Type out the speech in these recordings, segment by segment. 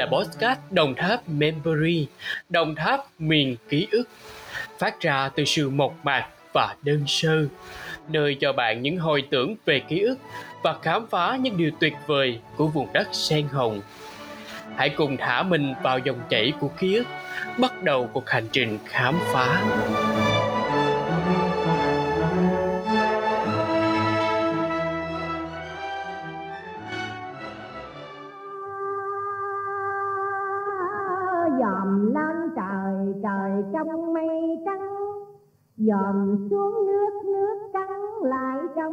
là podcast Đồng Tháp Memory, Đồng Tháp miền ký ức, phát ra từ sự mộc mạc và đơn sơ, nơi cho bạn những hồi tưởng về ký ức và khám phá những điều tuyệt vời của vùng đất sen hồng. Hãy cùng thả mình vào dòng chảy của ký ức, bắt đầu cuộc hành trình khám phá. Lên trời trời trong mây trắng, dòm xuống nước nước trắng lại trong.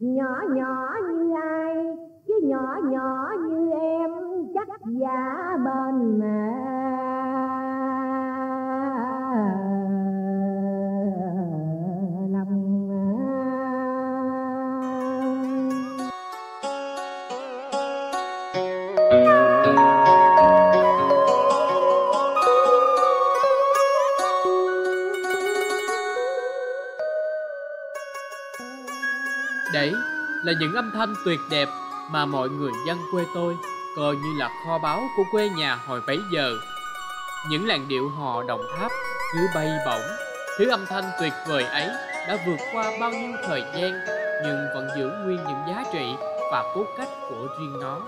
Nhỏ nhỏ như ai, chứ nhỏ nhỏ như em, chắc giả bên mẹ. Là những âm thanh tuyệt đẹp mà mọi người dân quê tôi coi như là kho báu của quê nhà hồi bấy giờ. Những làn điệu hò đồng tháp cứ bay bổng, thứ âm thanh tuyệt vời ấy đã vượt qua bao nhiêu thời gian nhưng vẫn giữ nguyên những giá trị và cốt cách của riêng nó.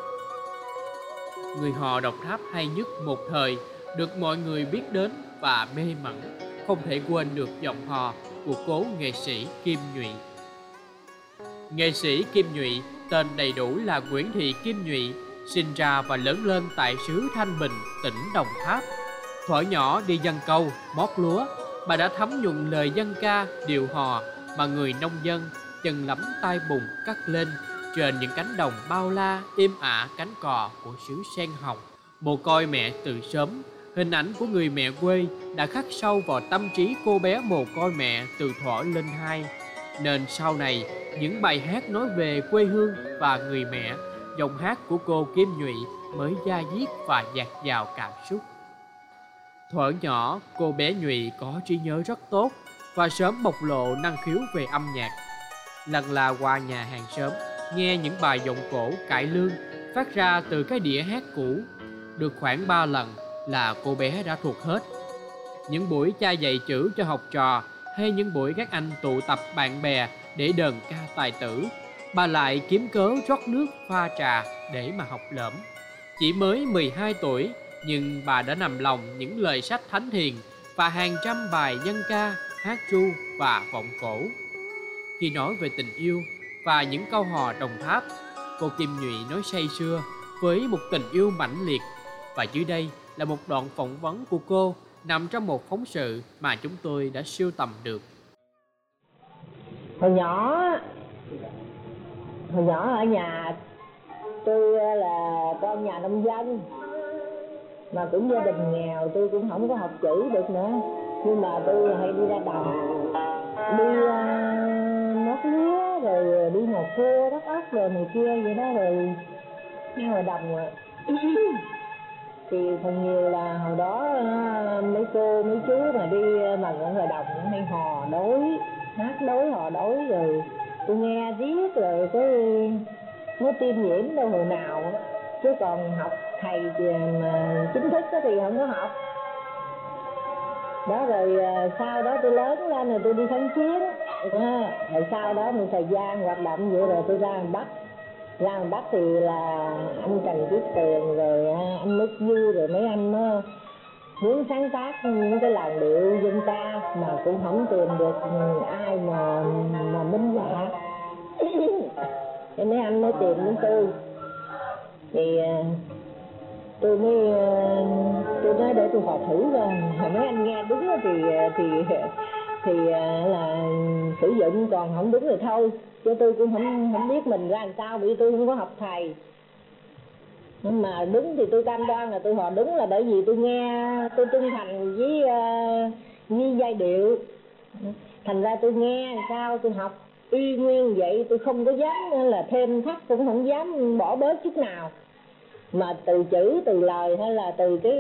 Người hò đồng tháp hay nhất một thời được mọi người biết đến và mê mẩn, không thể quên được giọng hò của cố nghệ sĩ Kim Nhụy. Nghệ sĩ Kim Nhụy, tên đầy đủ là Nguyễn Thị Kim Nhụy, sinh ra và lớn lên tại xứ Thanh Bình, tỉnh Đồng Tháp. Thuở nhỏ đi dân câu, mót lúa, bà đã thấm nhuận lời dân ca, điệu hò mà người nông dân chân lắm tay bùn cắt lên trên những cánh đồng bao la, êm ả cánh cò của xứ sen hồng. Mồ côi mẹ từ sớm, hình ảnh của người mẹ quê đã khắc sâu vào tâm trí cô bé mồ côi mẹ từ thuở lên hai nên sau này, những bài hát nói về quê hương và người mẹ, giọng hát của cô Kim Nhụy mới da diết và dạt dào cảm xúc. Thuở nhỏ, cô bé Nhụy có trí nhớ rất tốt và sớm bộc lộ năng khiếu về âm nhạc. Lần là qua nhà hàng xóm, nghe những bài giọng cổ cải lương phát ra từ cái đĩa hát cũ. Được khoảng 3 lần là cô bé đã thuộc hết. Những buổi cha dạy chữ cho học trò hay những buổi các anh tụ tập bạn bè để đờn ca tài tử. Bà lại kiếm cớ rót nước pha trà để mà học lỡm chỉ mới 12 tuổi, nhưng bà đã nằm lòng những lời sách thánh hiền và hàng trăm bài dân ca, hát ru và vọng cổ. Khi nói về tình yêu và những câu hò đồng tháp, cô kim nhụy nói say sưa với một tình yêu mãnh liệt. Và dưới đây là một đoạn phỏng vấn của cô nằm trong một phóng sự mà chúng tôi đã siêu tầm được. hồi nhỏ hồi nhỏ ở nhà tôi là con nhà nông dân mà cũng gia đình nghèo tôi cũng không có học chữ được nữa. Nhưng mà tôi hay đi ra đồng đi ờ, uh, nót lúa rồi đi ngồi cua đất ốc rồi này kia vậy đó rồi. Đi ngoài đồng rồi thì phần nhiều là hồi đó ờ, mấy cô mấy chú mà đi ờ, mà ở ngoài đồng cũng hay hò đối hát đối hò đối rồi tôi nghe riết rồi cái mới tiêm nhiễm đâu hồi nào. Chứ còn học thầy thì mà chính thức thì không có học. Đó rồi sau đó tôi lớn lên rồi tôi đi kháng chiến. À, rồi sau đó một thời gian hoạt động vậy rồi tôi ra miền bắc ra miền bắc thì là anh trần viết tường rồi à, anh nước vui rồi mấy anh nó muốn sáng tác những cái làn điệu dân ca mà cũng không tìm được ai mà mà minh họa. Thì mấy anh mới tìm đến tôi. Thì à, tôi mới tôi nói để tôi học thử rồi, mà mấy anh nghe đúng thì thì thì là sử dụng còn không đúng thì thôi chứ tôi cũng không không biết mình ra làm sao vì tôi không có học thầy. Nhưng mà đúng thì tôi cam đoan là tôi họ đúng là bởi vì tôi nghe tôi trung thành với uh, với giai điệu. Thành ra tôi nghe làm sao tôi học y nguyên vậy tôi không có dám là thêm thắt cũng không dám bỏ bớt chút nào. Mà từ chữ từ lời hay là từ cái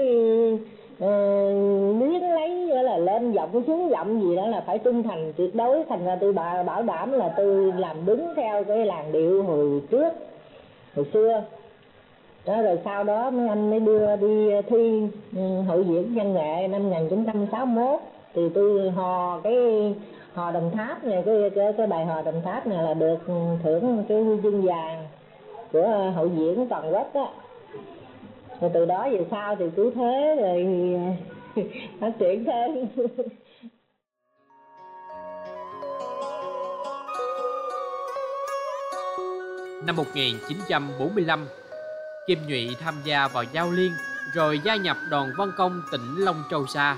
uh, lấy là lên giọng xuống giọng gì đó là phải trung thành tuyệt đối thành ra tôi bảo, bảo đảm là tôi làm đúng theo cái làn điệu hồi trước hồi xưa. Đó rồi sau đó mấy anh mới đưa đi thi ừ, hội diễn văn nghệ năm 1961 thì tôi hò cái hò đồng tháp này cái cái, cái bài hò đồng tháp này là được thưởng cái huy chương vàng của hội diễn toàn quốc á rồi từ đó về sau thì cứ thế rồi phát triển thêm Năm 1945, Kim Nhụy tham gia vào giao liên rồi gia nhập đoàn văn công tỉnh Long Châu Sa.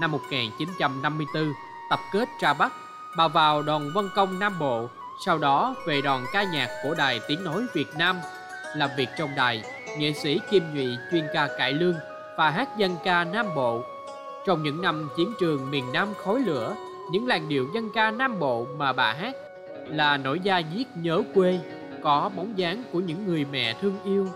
Năm 1954, tập kết ra Bắc, bà vào đoàn văn công Nam Bộ, sau đó về đoàn ca nhạc của Đài Tiếng Nói Việt Nam. Làm việc trong đài, nghệ sĩ Kim Nhụy chuyên ca cải lương và hát dân ca Nam Bộ. Trong những năm chiến trường miền Nam khói lửa, những làn điệu dân ca Nam Bộ mà bà hát là nỗi da diết nhớ quê, có bóng dáng của những người mẹ thương yêu.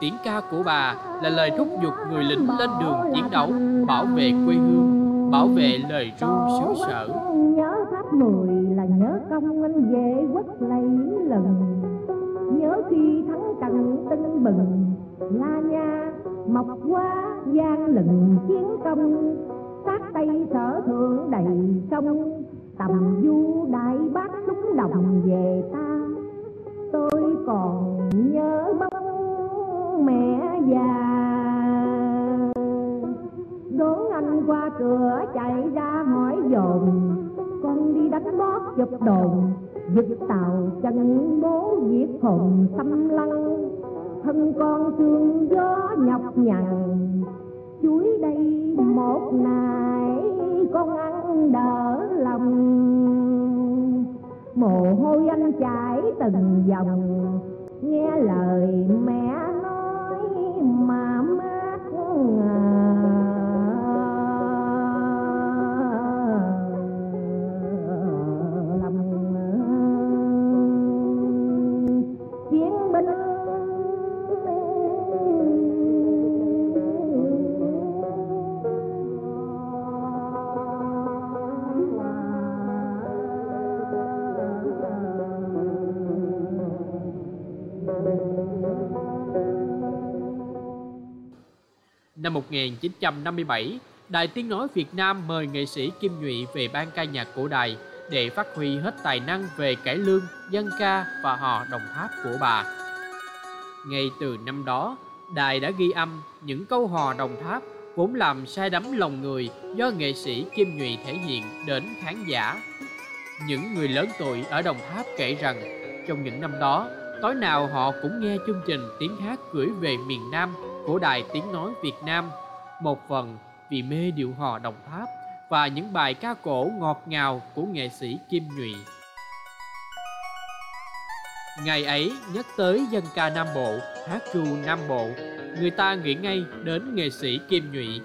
Tiếng ca của bà là lời thúc giục người lính lên đường chiến đấu, bảo vệ quê hương, bảo vệ lời ru xứ sở. Nhớ tháp mười là nhớ công anh về quốc lấy lần Nhớ khi thắng trận tưng bừng La nha mọc quá gian lừng chiến công. Sát tay sở thượng đầy sông tầm du đại bác súng đồng về ta. Tôi còn nhớ bóng mẹ già. Đón anh qua cửa chạy ra hỏi dồn, con đi đánh bóp chụp đồn giật tàu chân bố giết hồn xâm lăng, thân con thương gió nhọc nhằn. Chuối đây một nải con ăn đỡ lòng. Mồ hôi anh chảy từng dòng, nghe lời mẹ Năm 1957, Đài Tiếng Nói Việt Nam mời nghệ sĩ Kim Nhụy về ban ca nhạc của đài để phát huy hết tài năng về cải lương, dân ca và hò đồng tháp của bà. Ngay từ năm đó, đài đã ghi âm những câu hò đồng tháp vốn làm say đắm lòng người do nghệ sĩ Kim Nhụy thể hiện đến khán giả. Những người lớn tuổi ở Đồng Tháp kể rằng trong những năm đó, tối nào họ cũng nghe chương trình tiếng hát gửi về miền Nam của Đài Tiếng Nói Việt Nam, một phần vì mê điệu hò Đồng Tháp và những bài ca cổ ngọt ngào của nghệ sĩ Kim Nhụy. Ngày ấy nhắc tới dân ca Nam Bộ, hát ru Nam Bộ, người ta nghĩ ngay đến nghệ sĩ Kim Nhụy.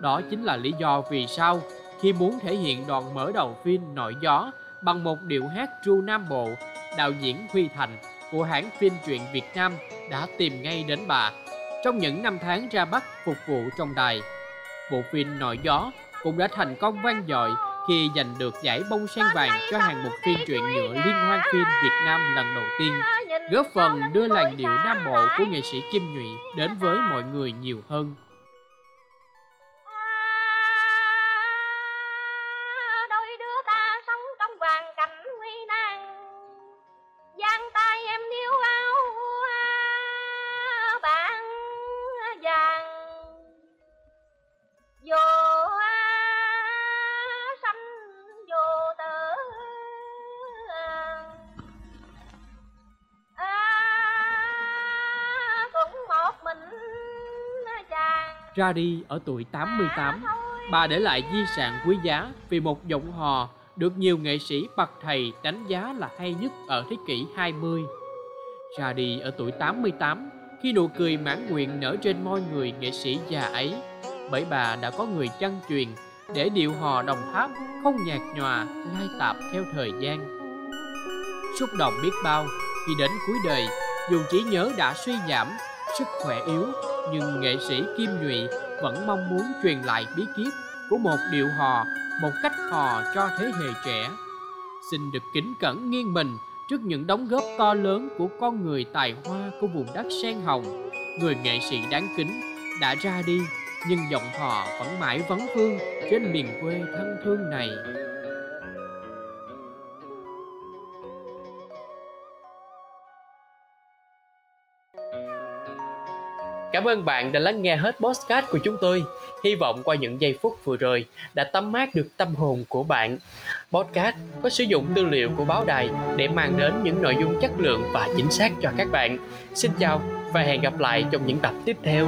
Đó chính là lý do vì sao khi muốn thể hiện đoạn mở đầu phim Nổi Gió bằng một điệu hát ru Nam Bộ, đạo diễn Huy Thành của hãng phim truyện Việt Nam đã tìm ngay đến bà. Trong những năm tháng ra Bắc phục vụ trong đài, bộ phim nội Gió cũng đã thành công vang dội khi giành được giải bông sen vàng cho hàng mục phim truyện nhựa liên hoan phim Việt Nam lần đầu tiên, góp phần đưa làn điệu Nam Bộ của nghệ sĩ Kim Nhụy đến với mọi người nhiều hơn. Ra đi ở tuổi 88, bà để lại di sản quý giá vì một giọng hò được nhiều nghệ sĩ bậc thầy đánh giá là hay nhất ở thế kỷ 20. Ra đi ở tuổi 88, khi nụ cười mãn nguyện nở trên môi người nghệ sĩ già ấy, bởi bà đã có người chăn truyền để điệu hò đồng tháp không nhạt nhòa, lai tạp theo thời gian. Xúc động biết bao khi đến cuối đời, dù trí nhớ đã suy giảm, sức khỏe yếu, nhưng nghệ sĩ Kim Nhụy vẫn mong muốn truyền lại bí kíp của một điệu hò, một cách hò cho thế hệ trẻ. Xin được kính cẩn nghiêng mình trước những đóng góp to lớn của con người tài hoa của vùng đất sen hồng, người nghệ sĩ đáng kính đã ra đi nhưng giọng hò vẫn mãi vấn vương trên miền quê thân thương này. Cảm ơn bạn đã lắng nghe hết podcast của chúng tôi. Hy vọng qua những giây phút vừa rồi đã tắm mát được tâm hồn của bạn. Podcast có sử dụng tư liệu của báo đài để mang đến những nội dung chất lượng và chính xác cho các bạn. Xin chào và hẹn gặp lại trong những tập tiếp theo.